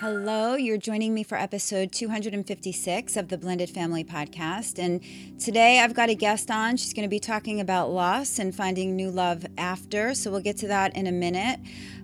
Hello, you're joining me for episode 256 of the Blended Family Podcast. And today I've got a guest on. She's going to be talking about loss and finding new love after. So we'll get to that in a minute.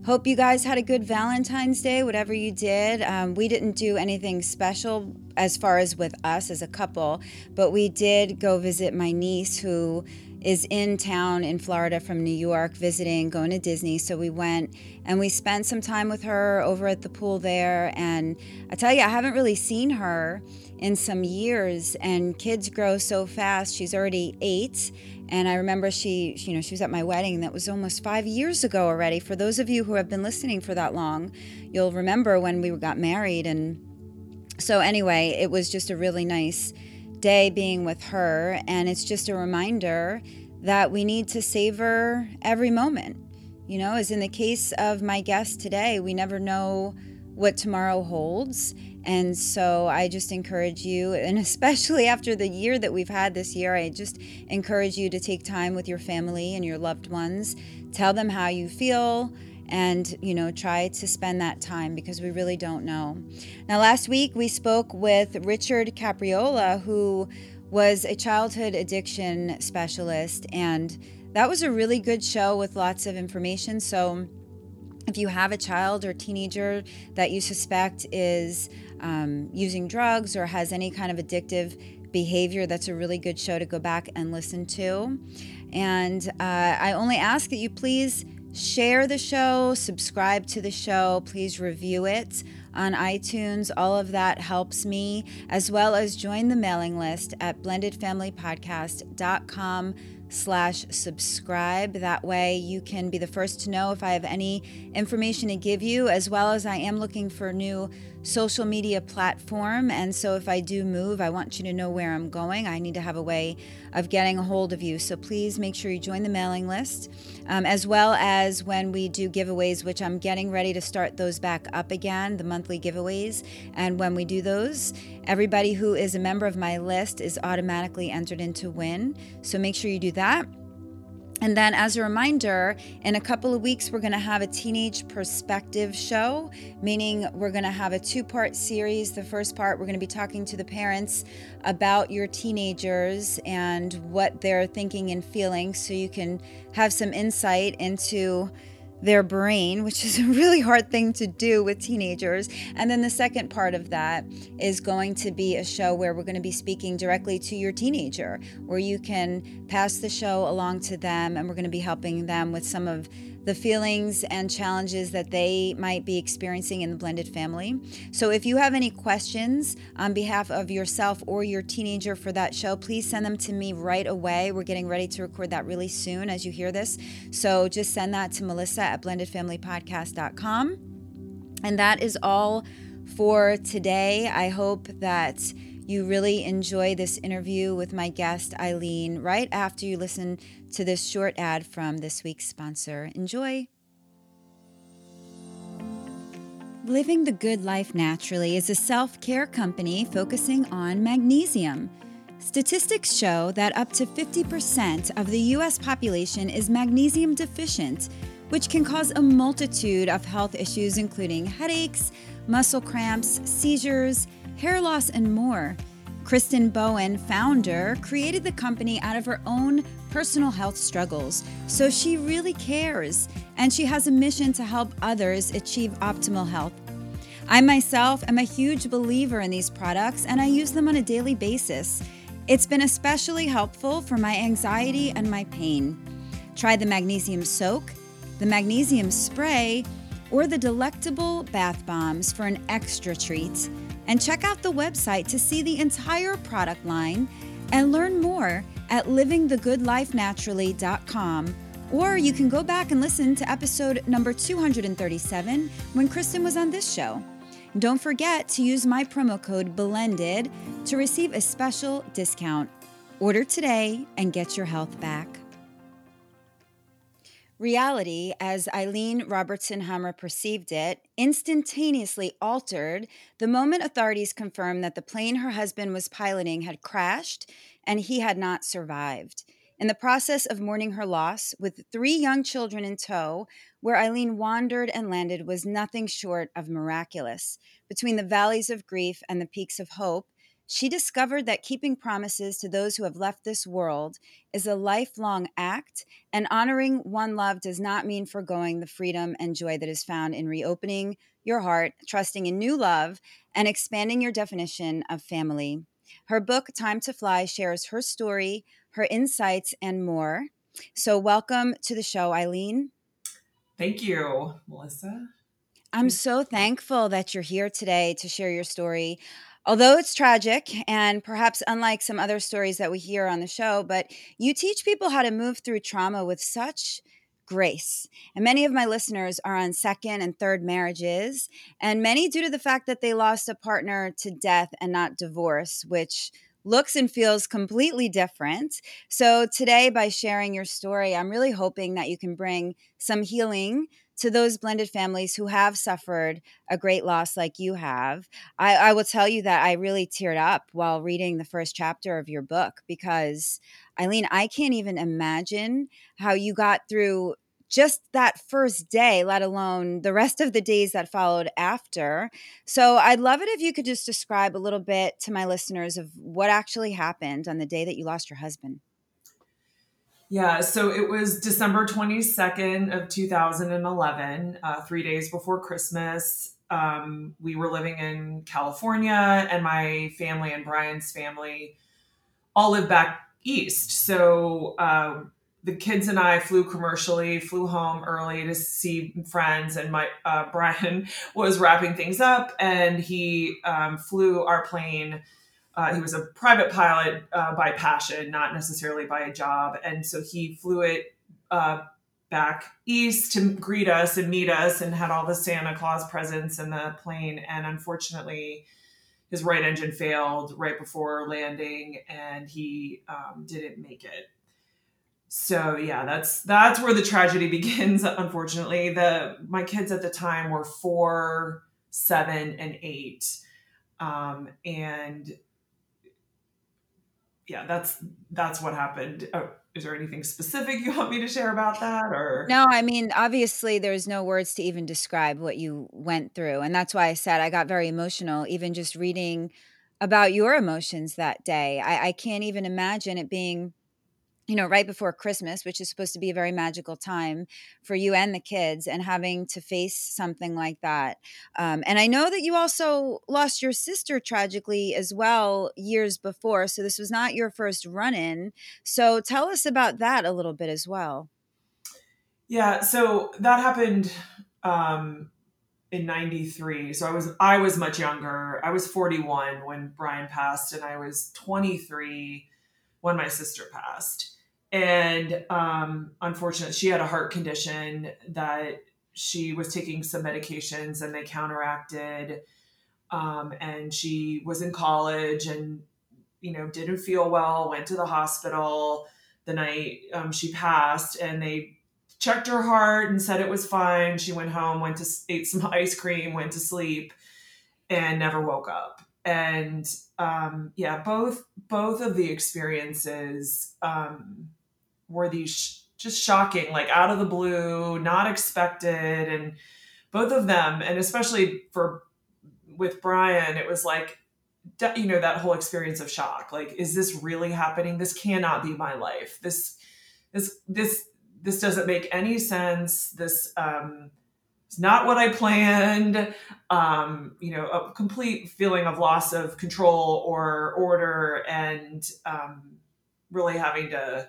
Hope you guys had a good Valentine's Day, whatever you did. Um, we didn't do anything special as far as with us as a couple, but we did go visit my niece who is in town in Florida from New York visiting, going to Disney. So we went and we spent some time with her over at the pool there. And I tell you, I haven't really seen her in some years, and kids grow so fast. She's already eight. And I remember she, you know, she was at my wedding. That was almost five years ago already. For those of you who have been listening for that long, you'll remember when we got married. And so, anyway, it was just a really nice day being with her. And it's just a reminder that we need to savor every moment. You know, as in the case of my guest today, we never know what tomorrow holds. And so I just encourage you, and especially after the year that we've had this year, I just encourage you to take time with your family and your loved ones. Tell them how you feel and you know try to spend that time because we really don't know now last week we spoke with richard capriola who was a childhood addiction specialist and that was a really good show with lots of information so if you have a child or teenager that you suspect is um, using drugs or has any kind of addictive behavior, that's a really good show to go back and listen to. And uh, I only ask that you please share the show, subscribe to the show, please review it on iTunes. All of that helps me, as well as join the mailing list at blendedfamilypodcast.com slash subscribe. That way you can be the first to know if I have any information to give you, as well as I am looking for new social media platform. And so if I do move, I want you to know where I'm going. I need to have a way of getting a hold of you. So please make sure you join the mailing list, um, as well as when we do giveaways, which I'm getting ready to start those back up again, the monthly giveaways. And when we do those, everybody who is a member of my list is automatically entered into win. So make sure you do that. And then, as a reminder, in a couple of weeks, we're going to have a teenage perspective show, meaning we're going to have a two part series. The first part, we're going to be talking to the parents about your teenagers and what they're thinking and feeling so you can have some insight into their brain, which is a really hard thing to do with teenagers. And then the second part of that is going to be a show where we're going to be speaking directly to your teenager, where you can pass the show along to them, and we're going to be helping them with some of the feelings and challenges that they might be experiencing in the blended family. So, if you have any questions on behalf of yourself or your teenager for that show, please send them to me right away. We're getting ready to record that really soon as you hear this. So, just send that to Melissa at blendedfamilypodcast.com. And that is all for today. I hope that you really enjoy this interview with my guest, Eileen, right after you listen to this short ad from this week's sponsor. Enjoy. Living the Good Life Naturally is a self care company focusing on magnesium. Statistics show that up to 50% of the U.S. population is magnesium deficient, which can cause a multitude of health issues, including headaches, muscle cramps, seizures, hair loss, and more. Kristen Bowen, founder, created the company out of her own personal health struggles, so she really cares and she has a mission to help others achieve optimal health. I myself am a huge believer in these products and I use them on a daily basis. It's been especially helpful for my anxiety and my pain. Try the magnesium soak, the magnesium spray, or the delectable bath bombs for an extra treat. And check out the website to see the entire product line and learn more at livingthegoodlifenaturally.com. Or you can go back and listen to episode number 237 when Kristen was on this show. Don't forget to use my promo code BLENDED to receive a special discount. Order today and get your health back. Reality, as Eileen Robertson Hamer perceived it, instantaneously altered the moment authorities confirmed that the plane her husband was piloting had crashed and he had not survived. In the process of mourning her loss, with three young children in tow, where Eileen wandered and landed was nothing short of miraculous. Between the valleys of grief and the peaks of hope, she discovered that keeping promises to those who have left this world is a lifelong act, and honoring one love does not mean foregoing the freedom and joy that is found in reopening your heart, trusting in new love, and expanding your definition of family. Her book, Time to Fly, shares her story, her insights, and more. So, welcome to the show, Eileen. Thank you, Melissa. I'm so thankful that you're here today to share your story. Although it's tragic and perhaps unlike some other stories that we hear on the show, but you teach people how to move through trauma with such grace. And many of my listeners are on second and third marriages, and many due to the fact that they lost a partner to death and not divorce, which looks and feels completely different. So, today, by sharing your story, I'm really hoping that you can bring some healing to those blended families who have suffered a great loss like you have. I, I, will tell you that I really teared up while reading the first chapter of your book because, Eileen, I can't even imagine how you got through just that first day, let alone the rest of the days that followed after. So I'd love it if you could just describe a little bit to my listeners of what actually happened on the day that you lost your husband. Yeah, so it was December 22nd of 2011, uh, three days before Christmas. Um, we were living in California, and my family and Brian's family all live back east. So uh, the kids and I flew commercially, flew home early to see friends, and my uh, Brian was wrapping things up, and he um, flew our plane uh, he was a private pilot uh, by passion, not necessarily by a job. And so he flew it uh, back east to greet us and meet us and had all the Santa Claus presents in the plane. And unfortunately, his right engine failed right before landing and he um, didn't make it. So yeah, that's that's where the tragedy begins. Unfortunately, the my kids at the time were four, seven, and eight, um, and yeah, that's that's what happened. Oh, is there anything specific you want me to share about that or No, I mean, obviously there's no words to even describe what you went through. And that's why I said I got very emotional even just reading about your emotions that day. I, I can't even imagine it being you know, right before Christmas, which is supposed to be a very magical time for you and the kids, and having to face something like that. Um, and I know that you also lost your sister tragically as well years before. So this was not your first run in. So tell us about that a little bit as well. Yeah. So that happened um, in 93 so i was i was much younger i was 41 when brian passed and i was 23 when my sister passed and um, unfortunately, she had a heart condition that she was taking some medications and they counteracted. Um, and she was in college and you know didn't feel well. Went to the hospital the night um, she passed, and they checked her heart and said it was fine. She went home, went to ate some ice cream, went to sleep, and never woke up. And um, yeah, both both of the experiences um, were these just shocking, like out of the blue, not expected, and both of them, and especially for with Brian, it was like you know that whole experience of shock like is this really happening? This cannot be my life. This this this this doesn't make any sense. This um it's not what i planned. Um you know a complete feeling of loss of control or order and um really having to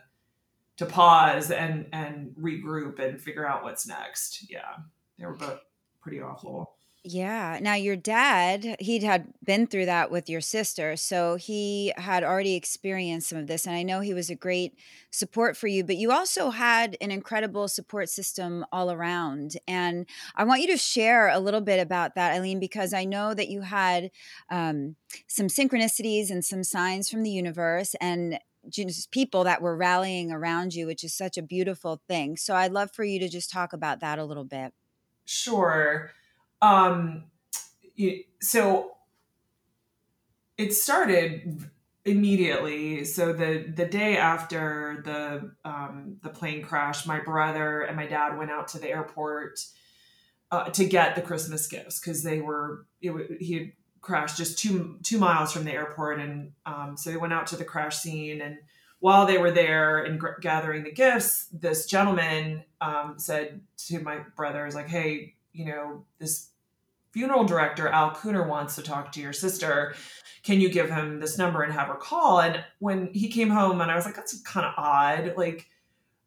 to pause and and regroup and figure out what's next. Yeah, they were both pretty awful. Yeah. Now, your dad, he'd had been through that with your sister. So he had already experienced some of this. And I know he was a great support for you, but you also had an incredible support system all around. And I want you to share a little bit about that, Eileen, because I know that you had um, some synchronicities and some signs from the universe and just people that were rallying around you, which is such a beautiful thing. So I'd love for you to just talk about that a little bit. Sure. Um, so it started immediately. So the the day after the um, the plane crash, my brother and my dad went out to the airport uh, to get the Christmas gifts because they were it, he had crashed just two two miles from the airport, and um, so they went out to the crash scene. And while they were there and g- gathering the gifts, this gentleman um, said to my brothers, like, "Hey, you know this funeral director, Al Cooner, wants to talk to your sister. Can you give him this number and have her call? And when he came home, and I was like, that's kind of odd. Like,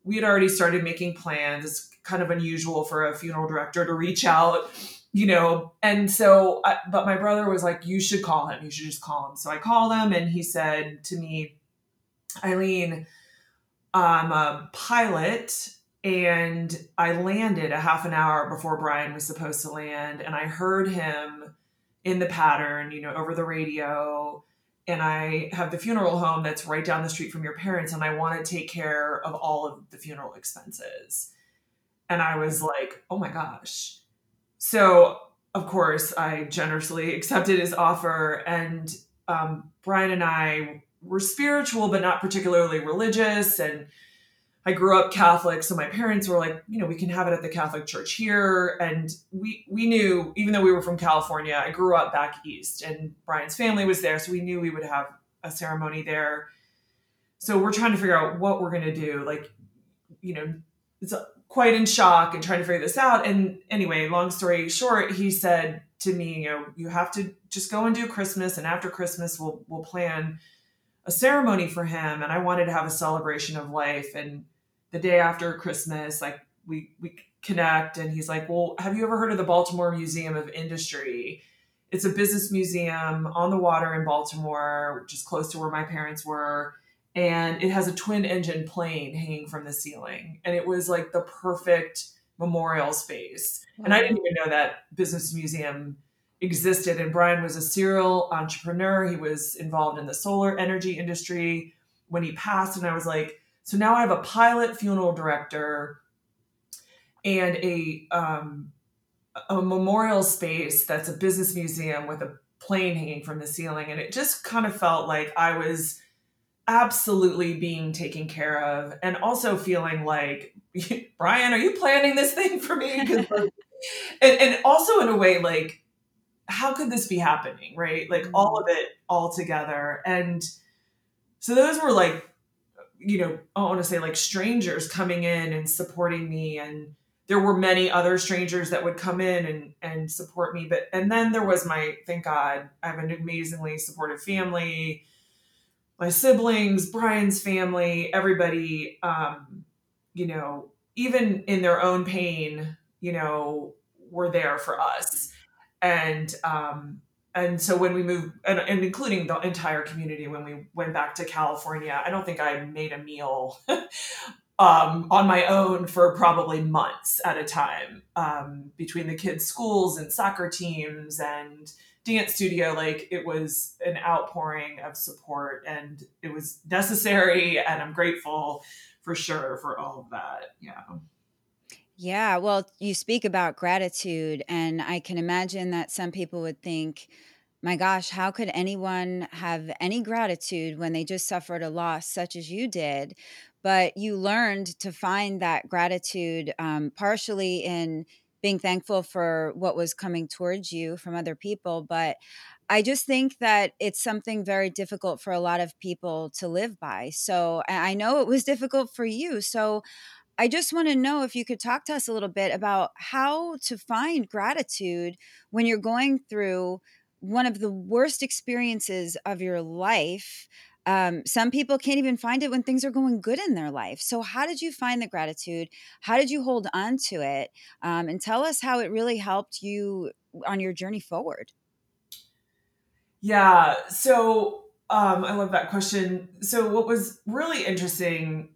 we had already started making plans. It's kind of unusual for a funeral director to reach out, you know. And so, I, but my brother was like, you should call him. You should just call him. So I called him, and he said to me, Eileen, I'm a pilot and I landed a half an hour before Brian was supposed to land, and I heard him in the pattern, you know, over the radio. And I have the funeral home that's right down the street from your parents, and I want to take care of all of the funeral expenses. And I was like, oh my gosh. So, of course, I generously accepted his offer. And um, Brian and I were spiritual, but not particularly religious. And I grew up Catholic, so my parents were like, you know, we can have it at the Catholic Church here, and we we knew, even though we were from California, I grew up back east, and Brian's family was there, so we knew we would have a ceremony there. So we're trying to figure out what we're gonna do, like, you know, it's quite in shock and trying to figure this out. And anyway, long story short, he said to me, you know, you have to just go and do Christmas, and after Christmas, we'll we'll plan a ceremony for him. And I wanted to have a celebration of life and the day after Christmas, like we we connect, and he's like, "Well, have you ever heard of the Baltimore Museum of Industry?" It's a business museum on the water in Baltimore, which is close to where my parents were. And it has a twin engine plane hanging from the ceiling. And it was like the perfect memorial space. And I didn't even know that business museum existed. And Brian was a serial entrepreneur. He was involved in the solar energy industry when he passed. And I was like, so now I have a pilot funeral director and a um, a memorial space that's a business museum with a plane hanging from the ceiling, and it just kind of felt like I was absolutely being taken care of, and also feeling like Brian, are you planning this thing for me? and, and also in a way like how could this be happening right like all mm-hmm. of it all together and so those were like you know, I want to say like strangers coming in and supporting me and there were many other strangers that would come in and and support me but and then there was my thank god i have an amazingly supportive family my siblings brian's family everybody um you know even in their own pain you know were there for us. And um and so when we moved and, and, including the entire community when we went back to california i don't think i made a meal um, on my own for probably months at a time um, between the kids schools and soccer teams and dance studio. Like it was an outpouring of support and it was necessary and i'm grateful for sure for all of that yeah yeah, well, you speak about gratitude, and I can imagine that some people would think, my gosh, how could anyone have any gratitude when they just suffered a loss such as you did? But you learned to find that gratitude um, partially in being thankful for what was coming towards you from other people. But I just think that it's something very difficult for a lot of people to live by. So I know it was difficult for you. So I just want to know if you could talk to us a little bit about how to find gratitude when you're going through one of the worst experiences of your life. um, some people can't even find it when things are going good in their life. So, how did you find the gratitude? How did you hold on to it? Um, and tell us how it really helped you on your journey forward. Yeah. So, um, I love that question. So, what was really interesting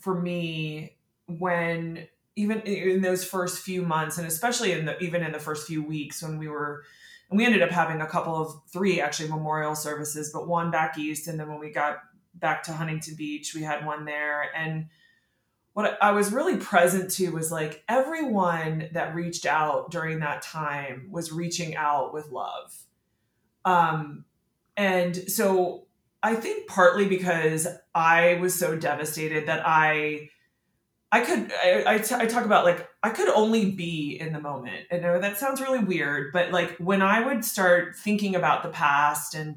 for me when even in those first few months, and especially in the even in the first few weeks when we were, and we ended up having a couple of three actually memorial services, but one back east, and then when we got back to Huntington Beach, we had one there, and what I was really present to was like everyone that reached out during that time was reaching out with love. Um, and so I think partly because I was so devastated that I I could I, I, t- I talk about like I could only be in the moment. And know that sounds really weird, but like when I would start thinking about the past and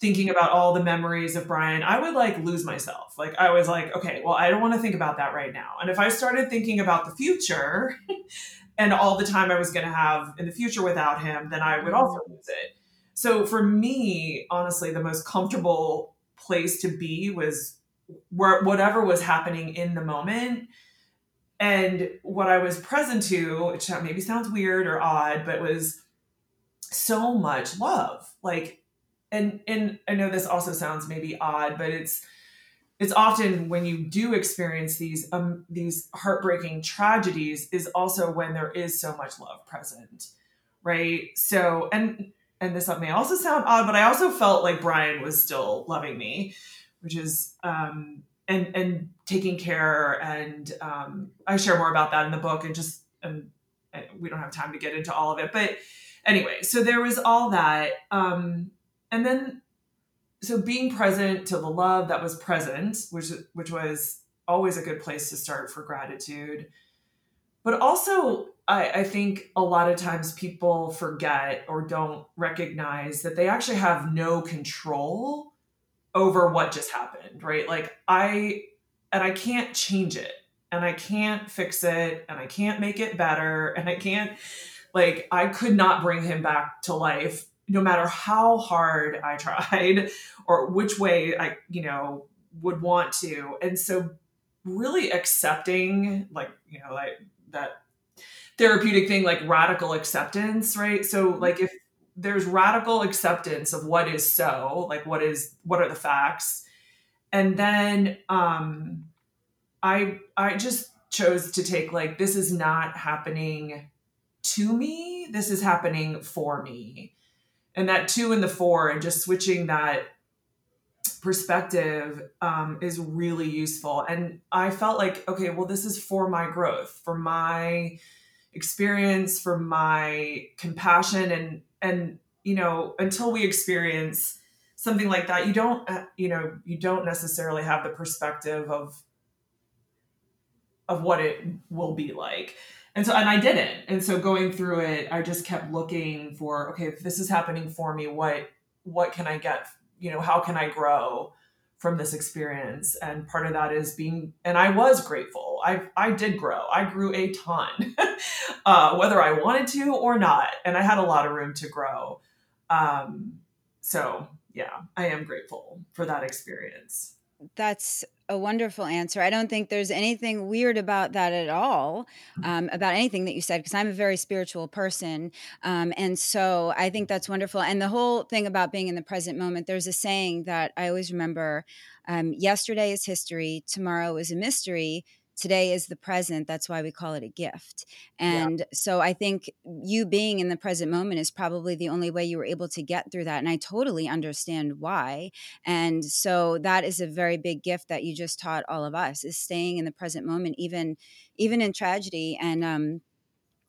thinking about all the memories of Brian, I would like lose myself. Like I was like, okay, well, I don't want to think about that right now. And if I started thinking about the future and all the time I was going to have in the future without him, then I would also lose it. So for me, honestly, the most comfortable place to be was where whatever was happening in the moment. And what i was present to which maybe sounds weird or odd but was so much love. Like and and i know this also sounds maybe odd but it's it's often when you do experience these um these heartbreaking tragedies is also when there is so much love present right? So and and this may also sound odd but i also felt like brian was still loving me which is um, and and taking care and um, I share more about that in the book and just and, and, we don't have time to get into all of it but anyway so there was all that um, and then so being present to the love that was present which which was always a good place to start for gratitude. But also I, I think a lot of times people forget or don't recognize that they actually have no control over what just happened, right? Like I and I can't change it and I can't fix it and I can't make it better and I can't like I could not bring him back to life no matter how hard I tried or which way I, you know, would want to. And so really accepting like, you know, like that therapeutic thing like radical acceptance, right? So like if there's radical acceptance of what is so, like what is what are the facts. And then um I I just chose to take like this is not happening to me, this is happening for me. And that to and the for and just switching that perspective um, is really useful. And I felt like, okay, well, this is for my growth, for my experience, for my compassion and and you know until we experience something like that you don't uh, you know you don't necessarily have the perspective of of what it will be like. And so and i didn't. And so going through it i just kept looking for okay if this is happening for me what what can i get you know how can i grow from this experience and part of that is being and i was grateful. I i did grow. I grew a ton uh, whether i wanted to or not and i had a lot of room to grow. Um, so yeah i am grateful for that experience that's a wonderful answer. I don't think there's anything weird about that at all, mm-hmm. um, about anything that you said, because I'm a very spiritual person. Um, and so I think that's wonderful. And the whole thing about being in the present moment, there's a saying that I always remember um, yesterday is history, tomorrow is a mystery today is the present that's why we call it a gift. And yeah. so i think you being in the present moment is probably the only way you were able to get through that and i totally understand why. And so that is a very big gift that you just taught all of us is staying in the present moment even even in tragedy. And um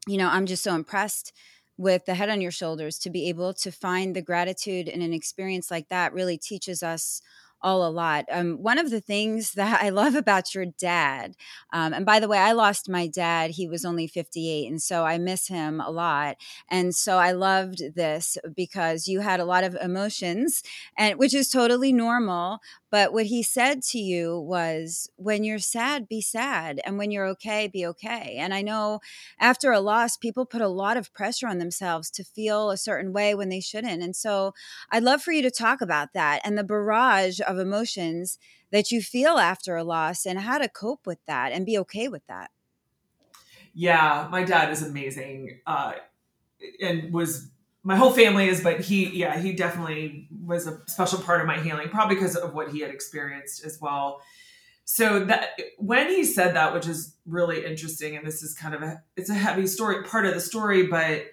you know i'm just so impressed with the head on your shoulders to be able to find the gratitude in an experience like that really teaches us all a lot. Um, one of the things that I love about your dad, um, and by the way, I lost my dad. He was only 58, and so I miss him a lot. And so I loved this because you had a lot of emotions, and which is totally normal. But what he said to you was, when you're sad, be sad. And when you're okay, be okay. And I know after a loss, people put a lot of pressure on themselves to feel a certain way when they shouldn't. And so I'd love for you to talk about that and the barrage of emotions that you feel after a loss and how to cope with that and be okay with that. Yeah, my dad is amazing. Uh, and was my whole family is, but he, yeah, he definitely was a special part of my healing, probably because of what he had experienced as well. So that when he said that, which is really interesting, and this is kind of a, it's a heavy story, part of the story, but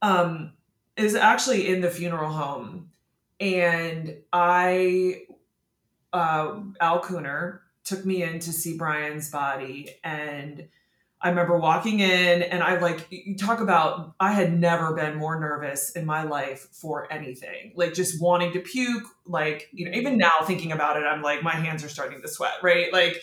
um, is actually in the funeral home, and I, uh, Al Cooner took me in to see Brian's body, and I remember walking in and I like you talk about I had never been more nervous in my life for anything. Like just wanting to puke, like, you know, even now thinking about it, I'm like my hands are starting to sweat, right? Like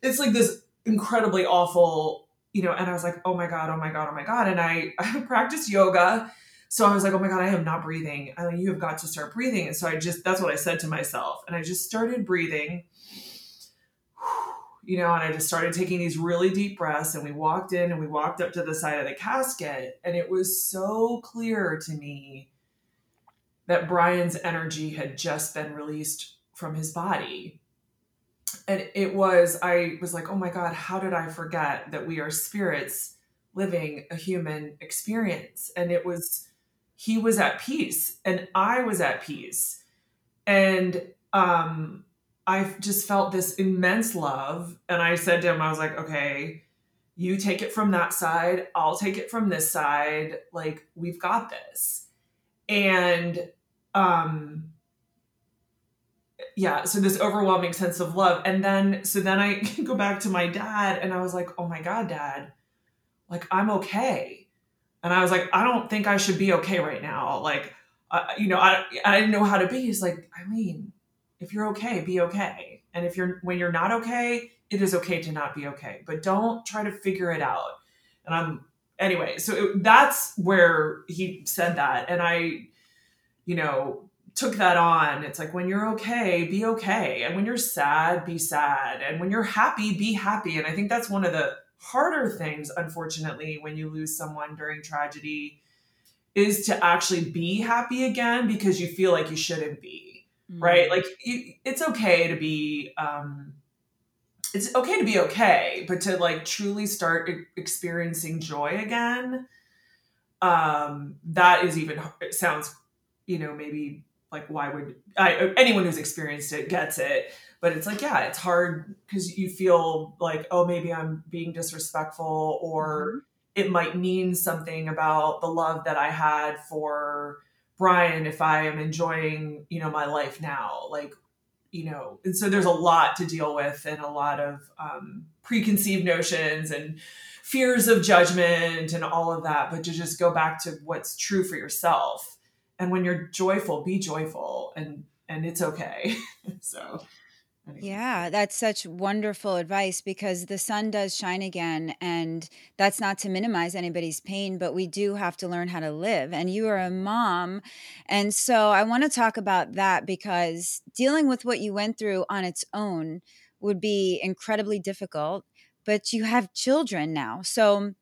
it's like this incredibly awful, you know, and I was like, "Oh my god, oh my god, oh my god." And I I practiced yoga. So I was like, "Oh my god, I am not breathing. I mean, you have got to start breathing." And so I just that's what I said to myself. And I just started breathing you know, and I just started taking these really deep breaths and we walked in and we walked up to the side of the casket and it was so clear to me that Brian's energy had just been released from his body. And it was, I was like, oh my God, how did I forget that we are spirits living a human experience? And it was, he was at peace and I was at peace. And um, I just felt this immense love. And I said to him, I was like, okay, you take it from that side, I'll take it from this side. Like, we've got this. And, um, yeah, so this overwhelming sense of love. And then, so then I go back to my dad and I was like, oh my God, dad, like, I'm okay. And I was like, I don't think I should be okay right now. Like, uh, you know, I, I didn't know how to be. He's like, Eileen, if you're okay, be okay. And if you're when you're not okay, it is okay to not be okay. But don't try to figure it out. And I'm anyway, so it, that's where he said that and I you know, took that on. It's like when you're okay, be okay. And when you're sad, be sad. And when you're happy, be happy. And I think that's one of the harder things unfortunately when you lose someone during tragedy is to actually be happy again because you feel like you shouldn't be mm-hmm. right? Like you, it's okay to be um it's okay to be okay, but to like truly start experiencing joy again, um, that is even it sounds, you know, maybe like why would I anyone who's experienced it gets it, but it's like yeah, it's hard because you feel like oh maybe I'm being disrespectful or mm-hmm. it might mean something about the love that I had for Brian if I am enjoying, you know, my life now. Like, you know, and so there's a lot to deal with and a lot of um, preconceived notions and fears of judgment and all of that. But to just go back to what's true for yourself. And when you're joyful, be joyful and and it's okay. so yeah, that's such wonderful advice because the sun does shine again. And that's not to minimize anybody's pain, but we do have to learn how to live. And you are a mom. And so I want to talk about that because dealing with what you went through on its own would be incredibly difficult. But you have children now. So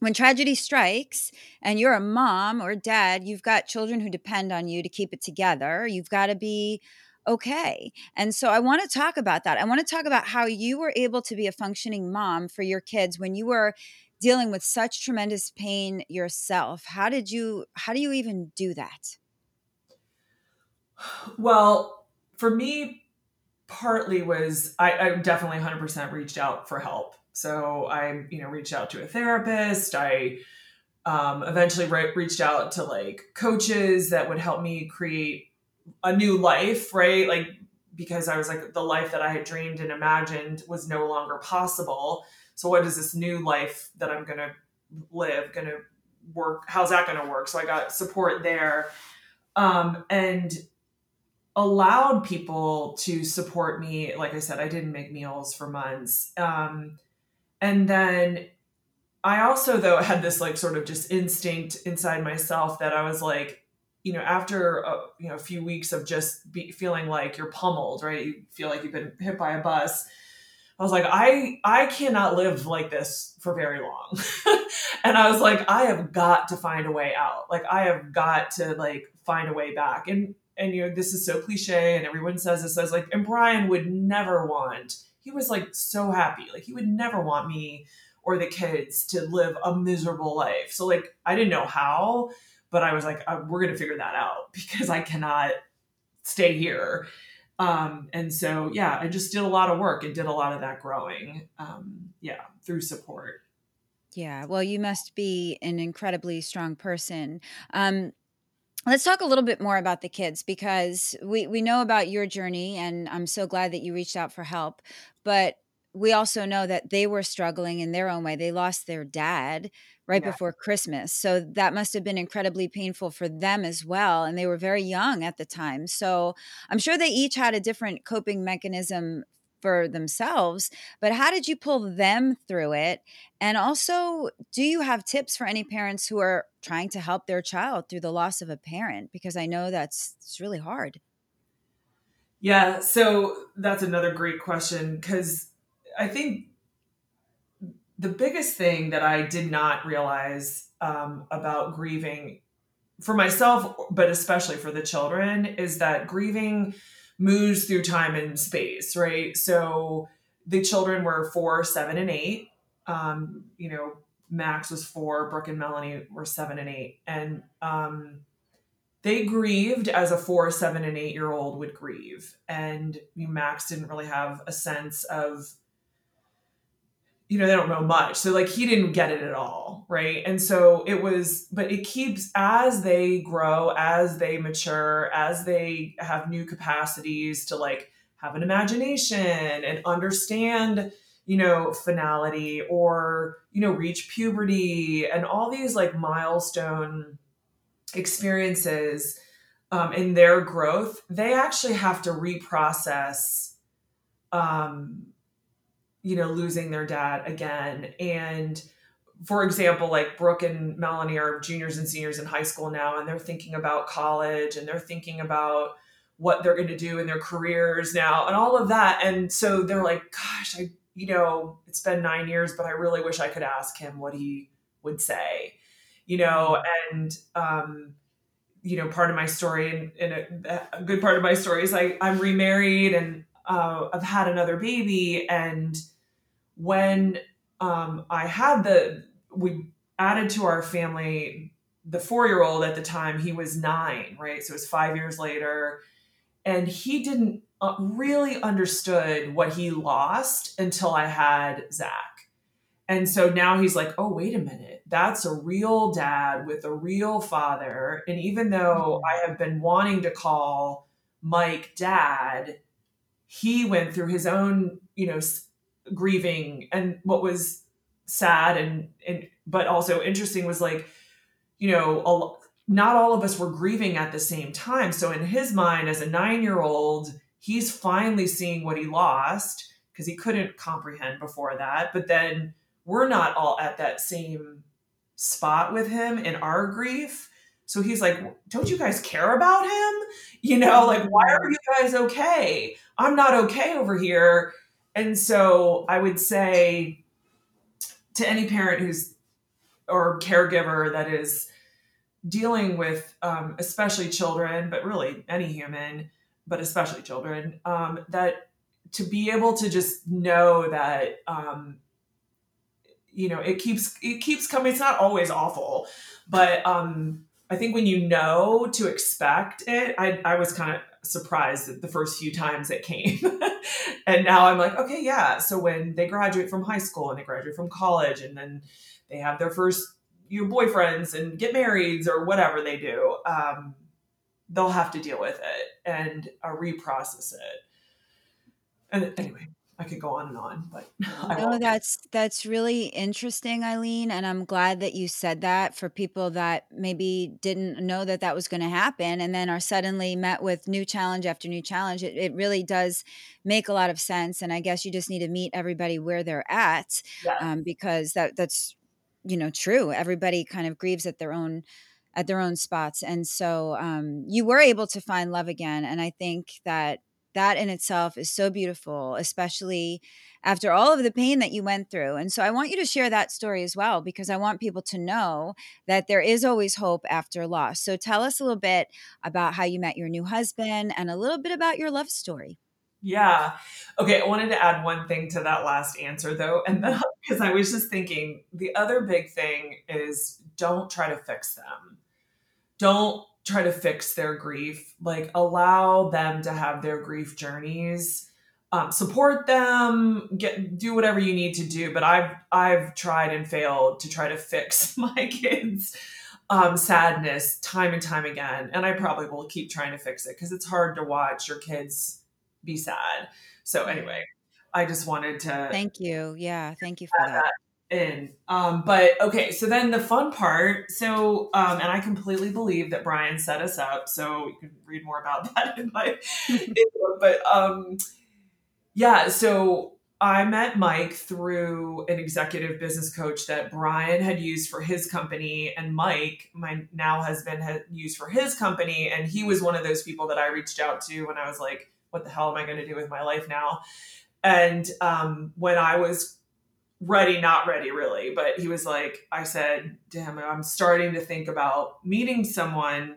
when tragedy strikes and you're a mom or dad, you've got children who depend on you to keep it together. You've got to be okay. And so I want to talk about that. I want to talk about how you were able to be a functioning mom for your kids when you were dealing with such tremendous pain yourself. How did you how do you even do that? Well, for me partly was I, I definitely 100% reached out for help. So I, you know, reached out to a therapist. I um, eventually re- reached out to like coaches that would help me create a new life, right? Like because I was like the life that I had dreamed and imagined was no longer possible. So what is this new life that I'm going to live going to work? How's that going to work? So I got support there. Um, and allowed people to support me. Like I said, I didn't make meals for months. Um, and then I also though had this like sort of just instinct inside myself that I was like, you know, after a, you know a few weeks of just be, feeling like you're pummeled, right? You feel like you've been hit by a bus. I was like, I I cannot live like this for very long. and I was like, I have got to find a way out. Like I have got to like find a way back. And and you know, this is so cliche and everyone says this says like, and Brian would never want, he was like so happy. Like he would never want me or the kids to live a miserable life. So like I didn't know how, but I was like, uh, we're going to figure that out because I cannot stay here. Um, and so, yeah, I just did a lot of work and did a lot of that growing. Um, yeah, through support. Yeah. Well, you must be an incredibly strong person. Um, let's talk a little bit more about the kids because we, we know about your journey and I'm so glad that you reached out for help. But we also know that they were struggling in their own way. They lost their dad right yeah. before Christmas. So that must have been incredibly painful for them as well. And they were very young at the time. So I'm sure they each had a different coping mechanism for themselves. But how did you pull them through it? And also, do you have tips for any parents who are trying to help their child through the loss of a parent? Because I know that's it's really hard. Yeah, so that's another great question because I think the biggest thing that I did not realize um, about grieving for myself, but especially for the children, is that grieving moves through time and space, right? So the children were four, seven, and eight. Um, you know, Max was four, Brooke and Melanie were seven and eight. And um, they grieved as a four, seven, and eight year old would grieve. And Max didn't really have a sense of you know, they don't know much. So like he didn't get it at all, right? And so it was, but it keeps as they grow, as they mature, as they have new capacities to like have an imagination and understand, you know, finality or, you know, reach puberty and all these like milestone experiences um, in their growth, they actually have to reprocess um, you know, losing their dad again. And for example, like Brooke and Melanie are juniors and seniors in high school now, and they're thinking about college and they're thinking about what they're going to do in their careers now and all of that. And so they're like, gosh, I, you know, it's been nine years, but I really wish I could ask him what he would say, you know, mm-hmm. and, um, you know, part of my story and, and a, a, good part of my story is I, I'm remarried and uh, I've had another baby and, when um, I had the, we added to our family the four year old at the time, he was nine, right? So it was five years later. And he didn't uh, really understood what he lost until I had Zach. And so now he's like, oh, wait a minute. That's a real dad with a real father. And even though mm-hmm. I have been wanting to call Mike dad, he went through his own, you know, grieving and what was sad and, and but also interesting was like you know a, not all of us were grieving at the same time. So in his mind as a 9 year old he's finally seeing what he lost because he couldn't comprehend before that. But then we're not all at that same spot with him in our grief. So he's like don't you guys care about him? You know like why are mm-hmm. you guys okay? I'm not okay over here and so I would say to any parent who's or caregiver that is dealing with um, especially children, but really any human, but especially children, um, that to be able to just know that um, you know it keeps it keeps coming. It's not always awful, but um, I think when you know to expect it, I, I was kind of surprised the first few times it came. and now I'm like, okay, yeah. So when they graduate from high school and they graduate from college and then they have their first you know, boyfriends and get married or whatever they do, um, they'll have to deal with it and uh, reprocess it. And anyway, I could go on and on, but no, that's that's really interesting, Eileen, and I'm glad that you said that for people that maybe didn't know that that was going to happen, and then are suddenly met with new challenge after new challenge. It, it really does make a lot of sense, and I guess you just need to meet everybody where they're at, um, because that that's you know true. Everybody kind of grieves at their own at their own spots. And so um, you were able to find love again. And I think that that in itself is so beautiful, especially after all of the pain that you went through. And so I want you to share that story as well, because I want people to know that there is always hope after loss. So tell us a little bit about how you met your new husband and a little bit about your love story. Yeah. Okay. I wanted to add one thing to that last answer though. And then mm-hmm. because I was just thinking the other big thing is don't try to fix them. Don't try to fix their grief. Like allow them to have their grief journeys. Um, support them, get do whatever you need to do. But I've I've tried and failed to try to fix my kids' um, sadness time and time again, and I probably will keep trying to fix it because it's hard to watch your kids be sad. So anyway, I just wanted to thank you. Yeah, thank you for that. that in. Um, but okay, so then the fun part. So, um, and I completely believe that Brian set us up. So you can read more about that in my. in, but um, yeah, so I met Mike through an executive business coach that Brian had used for his company, and Mike, my now husband, had used for his company. And he was one of those people that I reached out to when I was like, what the hell am I going to do with my life now? And um, when I was ready, not ready really, but he was like, I said, damn, I'm starting to think about meeting someone.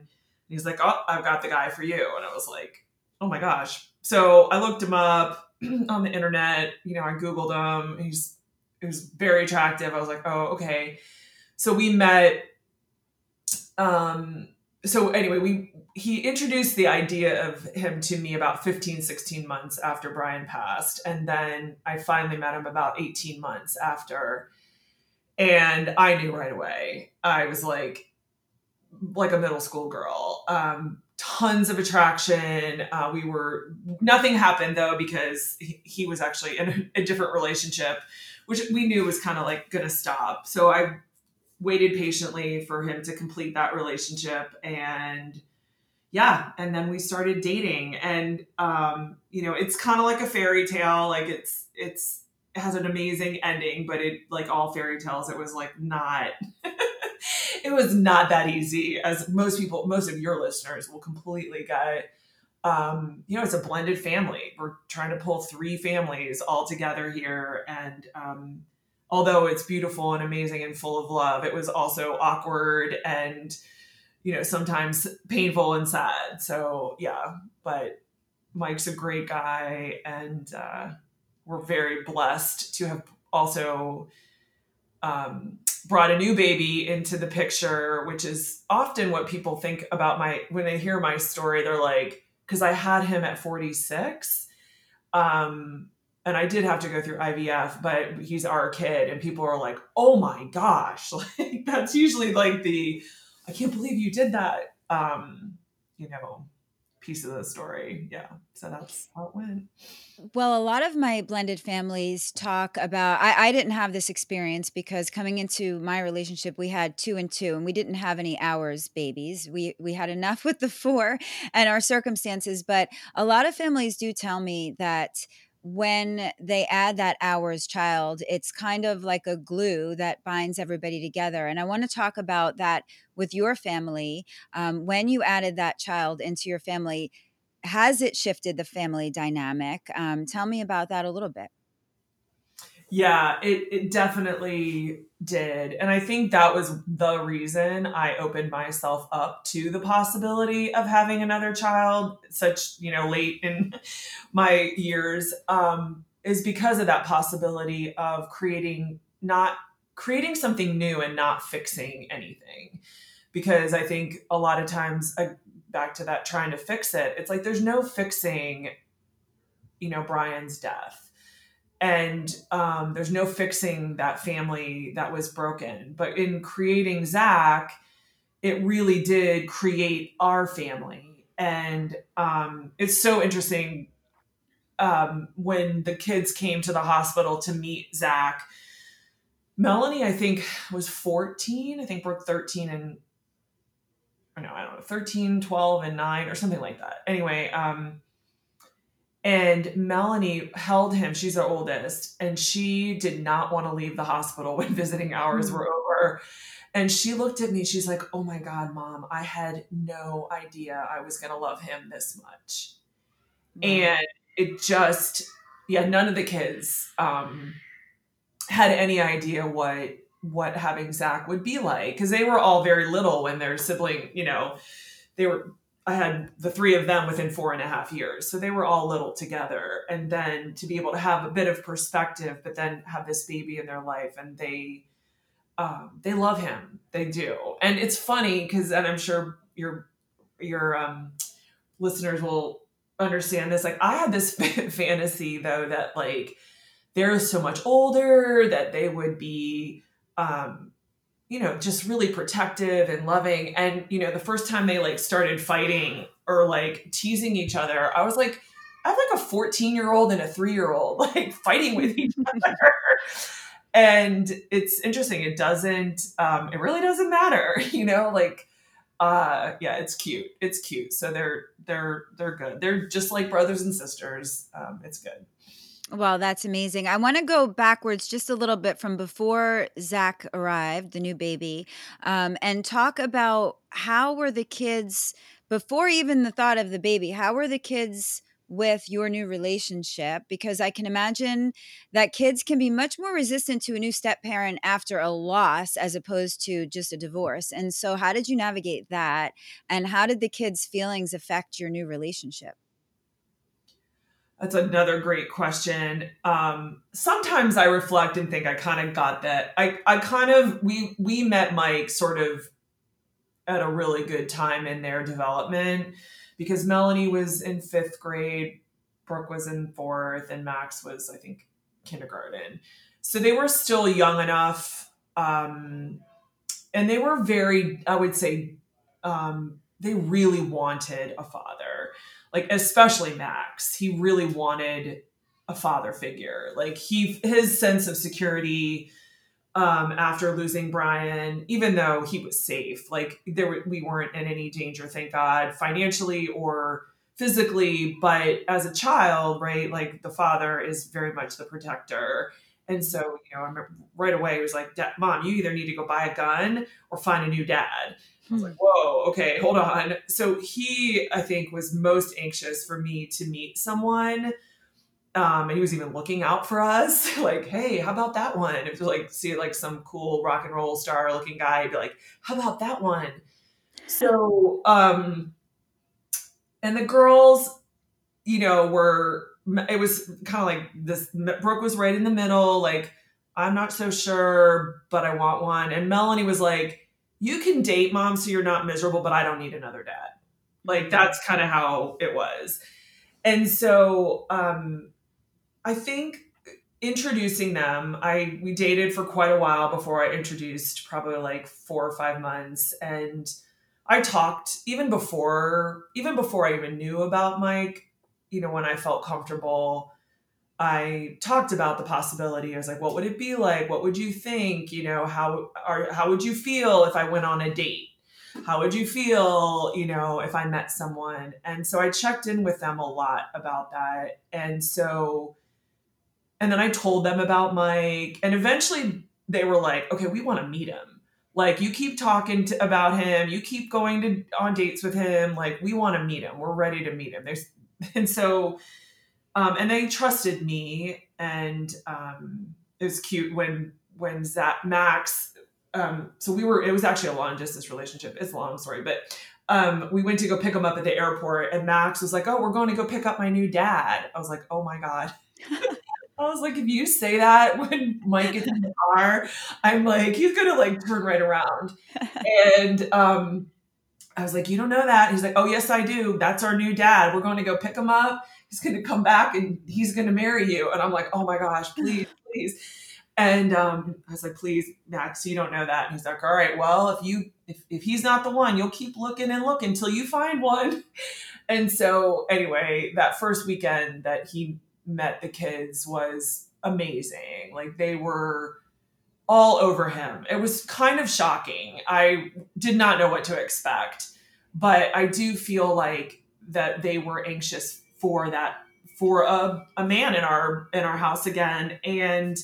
he's like, oh, I've got the guy for you. And I was like, oh my gosh. So I looked him up on the internet. You know, I Googled him. He's, he was very attractive. I was like, oh, okay. So we met. Um, so anyway, we he introduced the idea of him to me about 15, 16 months after Brian passed. And then I finally met him about 18 months after. And I knew right away. I was like, like a middle school girl. Um, tons of attraction. Uh, we were, nothing happened though, because he, he was actually in a, a different relationship, which we knew was kind of like to stop. So I waited patiently for him to complete that relationship and yeah and then we started dating and um you know it's kind of like a fairy tale like it's it's it has an amazing ending but it like all fairy tales it was like not it was not that easy as most people most of your listeners will completely get um you know it's a blended family. We're trying to pull three families all together here and um although it's beautiful and amazing and full of love it was also awkward and you know, sometimes painful and sad. So yeah, but Mike's a great guy, and uh, we're very blessed to have also um, brought a new baby into the picture, which is often what people think about my when they hear my story. They're like, because I had him at 46. Um, and I did have to go through IVF, but he's our kid, and people are like, "Oh my gosh!" Like that's usually like the I can't believe you did that. Um, you know, piece of the story. Yeah. So that's how it went. Well, a lot of my blended families talk about, I, I, didn't have this experience because coming into my relationship, we had two and two, and we didn't have any ours babies. We, we had enough with the four and our circumstances. But a lot of families do tell me that when they add that ours child, it's kind of like a glue that binds everybody together. And I want to talk about that with your family. Um, when you added that child into your family, has it shifted the family dynamic? Um, tell me about that a little bit. Yeah, it, it definitely did. And I think that was the reason I opened myself up to the possibility of having another child such, you know, late in my years, um, is because of that possibility of creating not creating something new and not fixing anything. Because I think a lot of times, uh, back to that trying to fix it, it's like there's no fixing, you know, Brian's death and um, there's no fixing that family that was broken. But in creating Zach, it really did create our family, and um, it's so interesting um, when the kids came to the hospital to meet Zach. Melanie, I think, was 14. I think we're 13 and I don't know, 13, 12, and 9 or something like that. Anyway, um, and Melanie held him, she's our oldest, and she did not want to leave the hospital when visiting hours were over. And she looked at me, she's like, Oh my God, mom, I had no idea I was going to love him this much. And it just, yeah, none of the kids um, had any idea what what having Zach would be like because they were all very little when their sibling, you know, they were. I had the three of them within four and a half years, so they were all little together. And then to be able to have a bit of perspective, but then have this baby in their life, and they um, they love him, they do. And it's funny because, and I'm sure your your um, listeners will understand this. Like I had this fantasy though that like they're so much older that they would be um you know just really protective and loving. And you know the first time they like started fighting or like teasing each other i was like i have like a 14 year old and a 3 year old like fighting with each other. And it's interesting it doesn't um it really doesn't matter you know like uh yeah it's cute it's cute. So they're they're they're good. They're just like brothers and sisters. Um it's good Wow, that's amazing. I want to go backwards just a little bit from before Zach arrived, the new baby, um, and talk about how were the kids before even the thought of the baby. How were the kids with your new relationship? Because I can imagine that kids can be much more resistant to a new step parent after a loss as opposed to just a divorce. And so, how did you navigate that? And how did the kids' feelings affect your new relationship? That's another great question. Um, sometimes I reflect and think I kind of got that. I, I kind of we we met Mike sort of at a really good time in their development because Melanie was in fifth grade, Brooke was in fourth, and Max was, I think, kindergarten. So they were still young enough. Um, and they were very, I would say, um, they really wanted a father like especially Max, he really wanted a father figure. Like he his sense of security um, after losing Brian, even though he was safe, like there we weren't in any danger, thank God, financially or physically. But as a child, right, like the father is very much the protector. And so, you know, I remember right away it was like, "Mom, you either need to go buy a gun or find a new dad." I was like, whoa, okay, hold on. So he, I think, was most anxious for me to meet someone. Um, and he was even looking out for us, like, hey, how about that one? If like see like some cool rock and roll star looking guy, He'd be like, how about that one? So, um, and the girls, you know, were it was kind of like this. Brooke was right in the middle, like, I'm not so sure, but I want one. And Melanie was like, you can date mom so you're not miserable, but I don't need another dad. Like mm-hmm. that's kind of how it was. And so um I think introducing them, I we dated for quite a while before I introduced, probably like 4 or 5 months and I talked even before even before I even knew about Mike, you know, when I felt comfortable I talked about the possibility. I was like, what would it be like? What would you think? You know, how are how would you feel if I went on a date? How would you feel, you know, if I met someone? And so I checked in with them a lot about that. And so and then I told them about Mike and eventually they were like, "Okay, we want to meet him." Like you keep talking to, about him, you keep going to on dates with him, like we want to meet him. We're ready to meet him. There's and so um, and they trusted me, and um, it was cute when when Zach Max. Um, so we were. It was actually a long distance relationship. It's a long story, but um, we went to go pick him up at the airport, and Max was like, "Oh, we're going to go pick up my new dad." I was like, "Oh my god." I was like, if you say that when Mike is in the car, I'm like, he's gonna like turn right around. And um, I was like, you don't know that. He's like, oh yes, I do. That's our new dad. We're going to go pick him up he's going to come back and he's going to marry you. And I'm like, oh my gosh, please, please. And um, I was like, please, Max, you don't know that. And he's like, all right, well, if you if, if he's not the one, you'll keep looking and looking until you find one. And so anyway, that first weekend that he met the kids was amazing. Like they were all over him. It was kind of shocking. I did not know what to expect, but I do feel like that they were anxious for that for a, a man in our in our house again and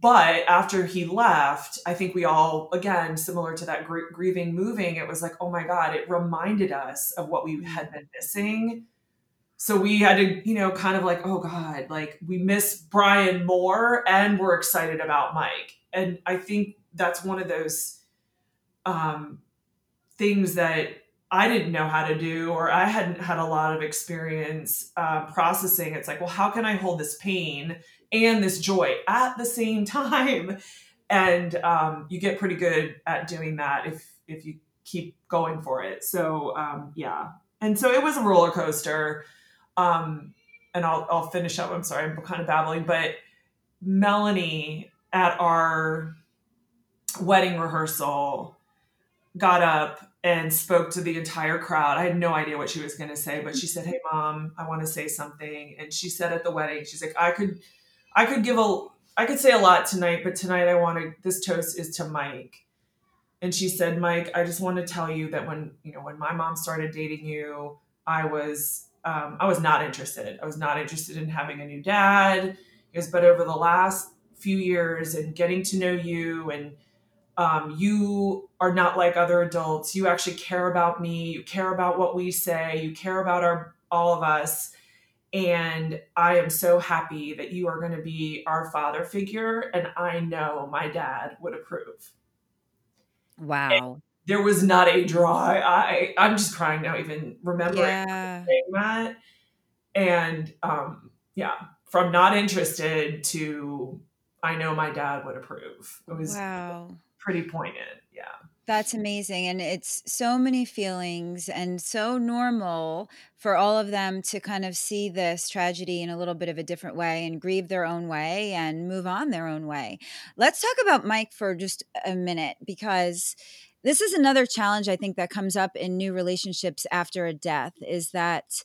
but after he left, I think we all, again, similar to that gr- grieving, moving, it was like, oh my God, it reminded us of what we had been missing. So we had to, you know, kind of like, oh God, like we miss Brian more and we're excited about Mike. And I think that's one of those um, things that I didn't know how to do, or I hadn't had a lot of experience uh, processing. It's like, well, how can I hold this pain and this joy at the same time? And um, you get pretty good at doing that if if you keep going for it. So um, yeah, and so it was a roller coaster. Um, and I'll I'll finish up. I'm sorry, I'm kind of babbling, but Melanie at our wedding rehearsal got up and spoke to the entire crowd. I had no idea what she was going to say, but she said, "Hey mom, I want to say something." And she said at the wedding, she's like, "I could I could give a I could say a lot tonight, but tonight I wanted this toast is to Mike." And she said, "Mike, I just want to tell you that when, you know, when my mom started dating you, I was um, I was not interested. I was not interested in having a new dad. Because, but over the last few years and getting to know you and um, you are not like other adults. You actually care about me. You care about what we say. You care about our all of us. And I am so happy that you are going to be our father figure. And I know my dad would approve. Wow. And there was not a dry eye. I'm just crying now, even remembering yeah. that. And um, yeah, from not interested to I know my dad would approve. It was wow pretty poignant. Yeah. That's amazing. And it's so many feelings and so normal for all of them to kind of see this tragedy in a little bit of a different way and grieve their own way and move on their own way. Let's talk about Mike for just a minute because this is another challenge I think that comes up in new relationships after a death is that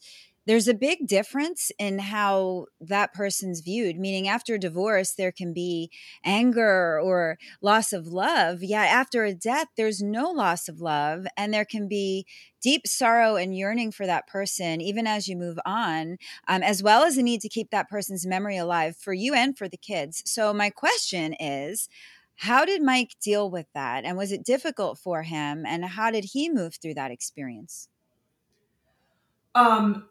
there's a big difference in how that person's viewed meaning after divorce there can be anger or loss of love. Yet after a death there's no loss of love and there can be deep sorrow and yearning for that person even as you move on um, as well as the need to keep that person's memory alive for you and for the kids. So my question is how did mike deal with that and was it difficult for him and how did he move through that experience? Um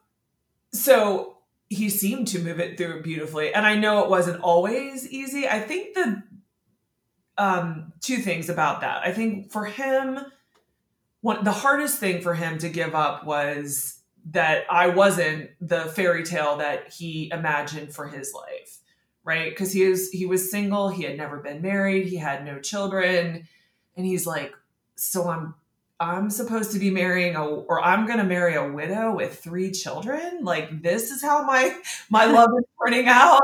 so he seemed to move it through beautifully. And i know it wasn't always easy. I think the um two things about that. I think for him one the hardest thing for him to give up was that i wasn't the fairy tale that he imagined for his life right? Because he was he was single. He had never been married. He had no children. And he's like so i'm I'm supposed to be marrying a or I'm going to marry a widow with three children. Like this is how my my love is turning out.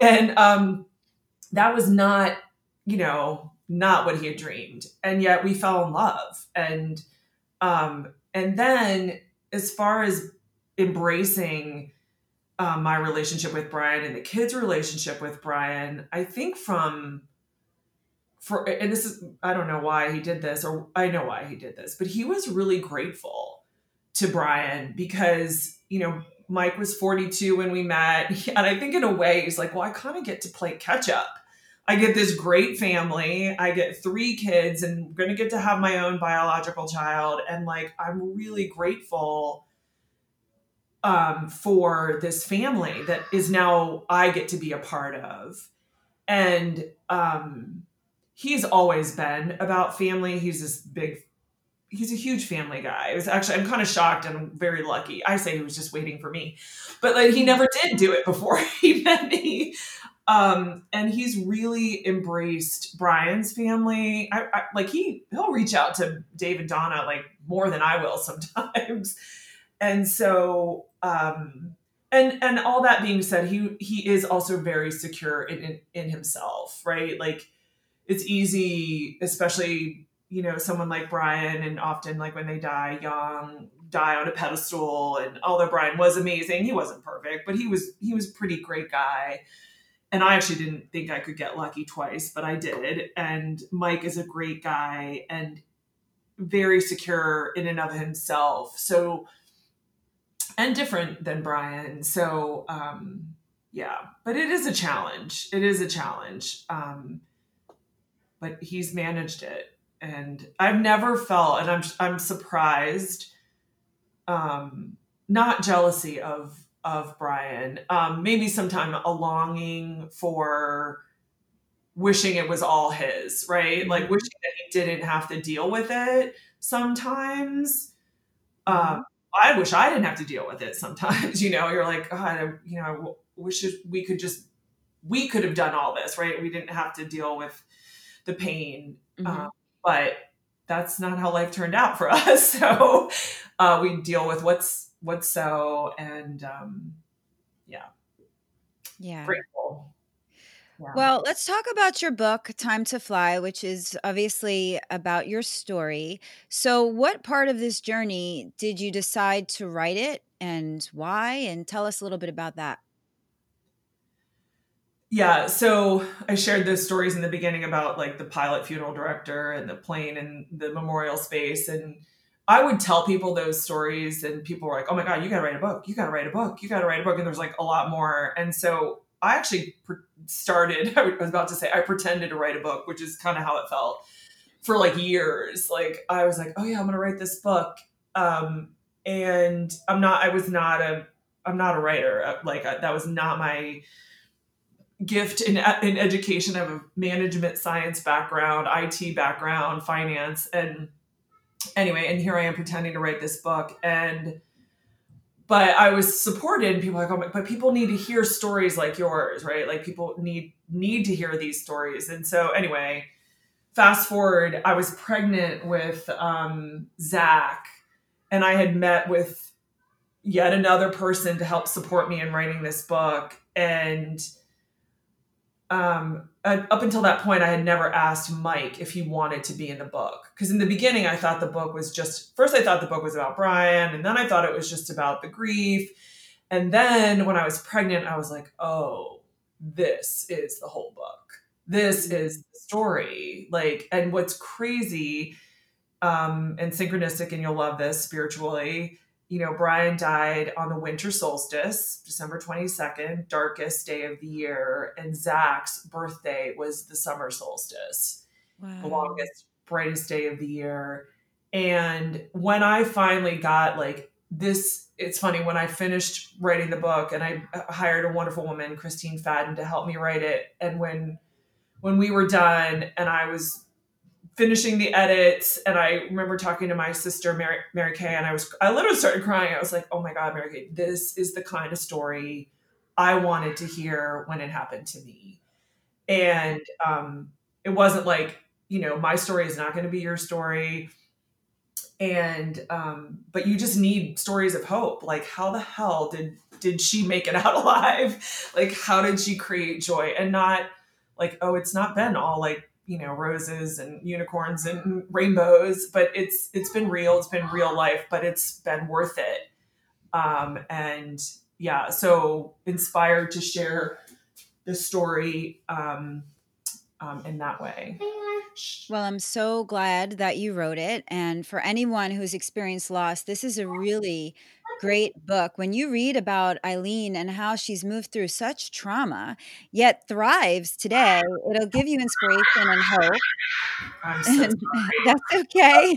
And um that was not, you know, not what he had dreamed. And yet we fell in love. And um and then as far as embracing um, my relationship with Brian and the kids' relationship with Brian, I think from for and this is I don't know why he did this or I know why he did this, but he was really grateful to Brian because, you know, Mike was 42 when we met. And I think in a way he's like, well, I kind of get to play catch up. I get this great family. I get three kids and I'm going to get to have my own biological child. And like, I'm really grateful um, for this family that is now I get to be a part of. And um, he's always been about family. He's this big he's a huge family guy. It was actually I'm kind of shocked and very lucky. I say he was just waiting for me. But like he never did do it before he met me. Um, and he's really embraced Brian's family. I, I, like he he'll reach out to Dave and Donna like more than I will sometimes. And so um and and all that being said, he he is also very secure in in, in himself, right? Like it's easy, especially you know someone like Brian, and often like when they die young, die on a pedestal. And although Brian was amazing, he wasn't perfect, but he was he was a pretty great guy. And I actually didn't think I could get lucky twice, but I did. And Mike is a great guy and very secure in and of himself. So and different than Brian. So um yeah, but it is a challenge. It is a challenge. Um, but he's managed it, and I've never felt, and I'm I'm surprised. Um, not jealousy of of Brian. Um, maybe sometime a longing for wishing it was all his, right? Mm-hmm. Like wishing that he didn't have to deal with it sometimes. Mm-hmm. Um, I wish I didn't have to deal with it sometimes. You know, you're like, God, you know, I wish we could just, we could have done all this, right? We didn't have to deal with the pain. Mm-hmm. Uh, but that's not how life turned out for us. So uh, we deal with what's what's so and um, yeah, yeah, grateful. Yeah. Well, let's talk about your book, Time to Fly, which is obviously about your story. So, what part of this journey did you decide to write it and why? And tell us a little bit about that. Yeah, so I shared those stories in the beginning about like the pilot funeral director and the plane and the memorial space. And I would tell people those stories, and people were like, oh my God, you got to write a book. You got to write a book. You got to write a book. And there's like a lot more. And so I actually started, I was about to say, I pretended to write a book, which is kind of how it felt for like years. Like I was like, oh yeah, I'm to write this book. Um, and I'm not, I was not a, I'm not a writer. Like I, that was not my, gift in, in education. I have a management science background, IT background, finance. And anyway, and here I am pretending to write this book. And, but I was supported and people like, oh, but people need to hear stories like yours, right? Like people need, need to hear these stories. And so anyway, fast forward, I was pregnant with um, Zach and I had met with yet another person to help support me in writing this book. And um, up until that point, I had never asked Mike if he wanted to be in the book. Because in the beginning, I thought the book was just, first, I thought the book was about Brian, and then I thought it was just about the grief. And then when I was pregnant, I was like, oh, this is the whole book. This mm-hmm. is the story. Like, and what's crazy um, and synchronistic, and you'll love this spiritually, you know, Brian died on the winter solstice, December 22nd, darkest day of the year. And Zach's birthday was the summer solstice, wow. the longest, brightest day of the year. And when I finally got like this, it's funny, when I finished writing the book and I uh, hired a wonderful woman, Christine Fadden, to help me write it. And when when we were done and I was finishing the edits and I remember talking to my sister Mary, Mary Kay and I was I literally started crying. I was like, "Oh my god, Mary Kay, this is the kind of story I wanted to hear when it happened to me." And um it wasn't like, you know, my story is not going to be your story. And um but you just need stories of hope. Like how the hell did did she make it out alive? Like how did she create joy and not like, oh, it's not been all like you know roses and unicorns and rainbows but it's it's been real it's been real life but it's been worth it um and yeah so inspired to share the story um, um in that way well, I'm so glad that you wrote it. And for anyone who's experienced loss, this is a really great book. When you read about Eileen and how she's moved through such trauma, yet thrives today, it'll give you inspiration and hope. So that's okay.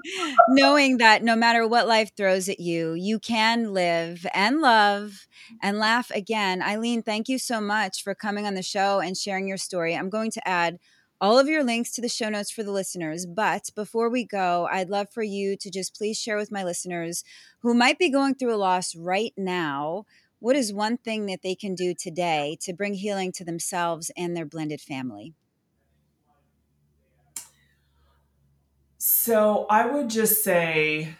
Knowing that no matter what life throws at you, you can live and love and laugh again. Eileen, thank you so much for coming on the show and sharing your story. I'm going to add all of your links to the show notes for the listeners. But before we go, I'd love for you to just please share with my listeners who might be going through a loss right now. What is one thing that they can do today to bring healing to themselves and their blended family? So I would just say,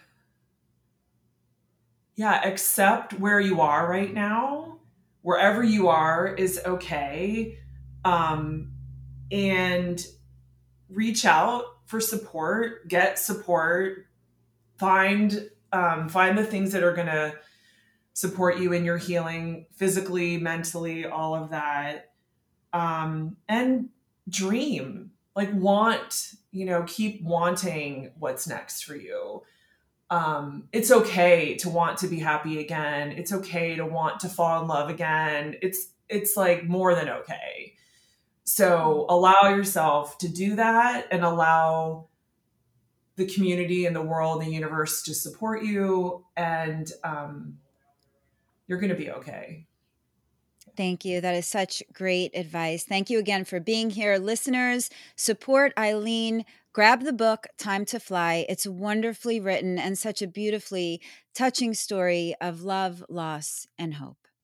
yeah, accept where you are right now. Wherever you are is okay. Um, and reach out for support, get support, find um, find the things that are going to support you in your healing physically, mentally, all of that. Um, and dream, like want, you know, keep wanting what's next for you. Um, it's okay to want to be happy again. It's okay to want to fall in love again. It's it's like more than okay. So allow yourself to do that and allow the community and the world the universe to support you and um, you're going to be okay. Thank you. That is such great advice. Thank you again for being here. Listeners, support Eileen. Grab the book, Time to Fly. It's wonderfully written and such a beautifully touching story of love, loss, and hope.